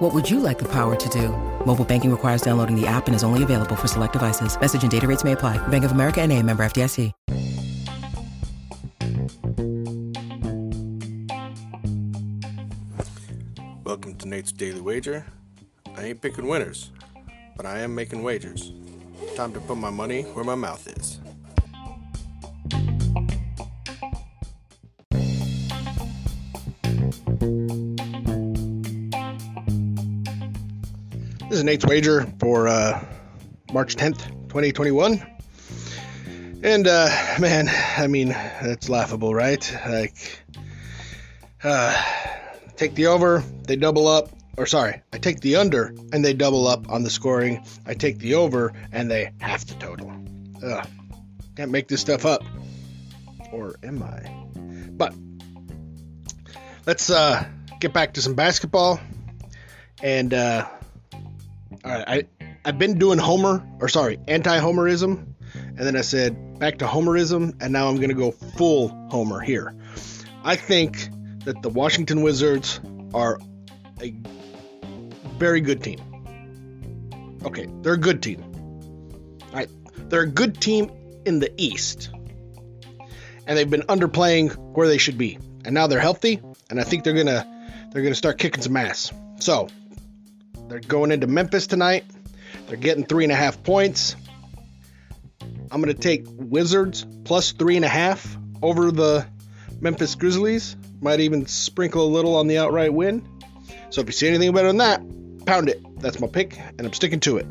What would you like the power to do? Mobile banking requires downloading the app and is only available for select devices. Message and data rates may apply. Bank of America and a member FDIC. Welcome to Nate's Daily Wager. I ain't picking winners, but I am making wagers. Time to put my money where my mouth is. This is Nate's Wager for uh, March 10th, 2021. And, uh, man, I mean, that's laughable, right? Like, uh, take the over, they double up, or sorry, I take the under and they double up on the scoring. I take the over and they half the total. Ugh, can't make this stuff up. Or am I? But let's uh, get back to some basketball. And uh, all right, I I've been doing Homer or sorry anti-Homerism, and then I said back to Homerism, and now I'm gonna go full Homer here. I think that the Washington Wizards are a very good team. Okay, they're a good team. All right, they're a good team in the East, and they've been underplaying where they should be, and now they're healthy, and I think they're gonna they're gonna start kicking some ass. So they're going into Memphis tonight. They're getting three and a half points. I'm gonna take Wizards plus three and a half over the Memphis Grizzlies. Might even sprinkle a little on the outright win. So if you see anything better than that, pound it. That's my pick, and I'm sticking to it.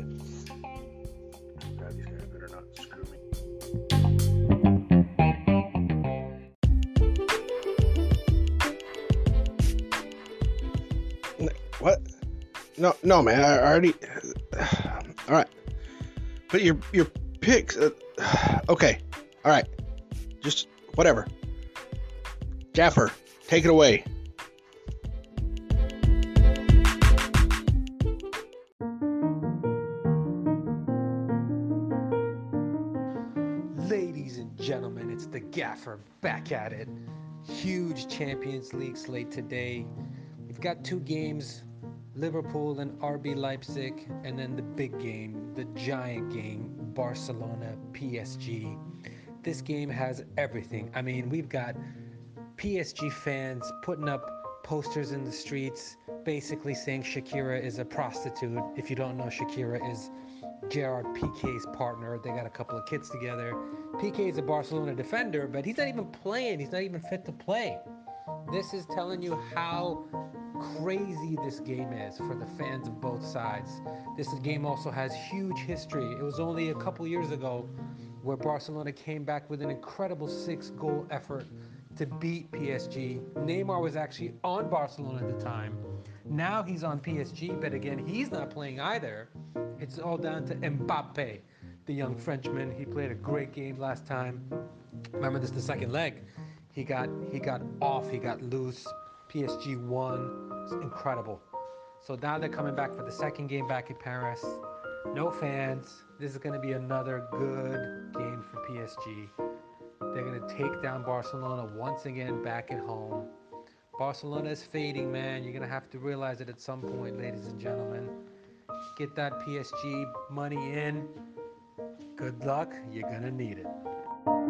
No, no, man. I already. All right. But your your picks. Uh, okay. All right. Just whatever. Jaffer, take it away. Ladies and gentlemen, it's the Gaffer back at it. Huge Champions League slate today. We've got two games Liverpool and RB Leipzig, and then the big game, the giant game, Barcelona PSG. This game has everything. I mean, we've got PSG fans putting up posters in the streets basically saying Shakira is a prostitute. If you don't know, Shakira is Gerard Pique's partner. They got a couple of kids together. Piqué is a Barcelona defender, but he's not even playing. He's not even fit to play. This is telling you how crazy this game is for the fans of both sides. This game also has huge history. It was only a couple years ago where Barcelona came back with an incredible six goal effort to beat PSG. Neymar was actually on Barcelona at the time. Now he's on PSG, but again, he's not playing either. It's all down to Mbappe, the young Frenchman. He played a great game last time. Remember this the second leg. He got he got off, he got loose. PSG won. It's incredible. So now they're coming back for the second game back in Paris. No fans. This is going to be another good game for PSG. They're going to take down Barcelona once again back at home. Barcelona is fading, man. You're going to have to realize it at some point, ladies and gentlemen. Get that PSG money in. Good luck. You're going to need it.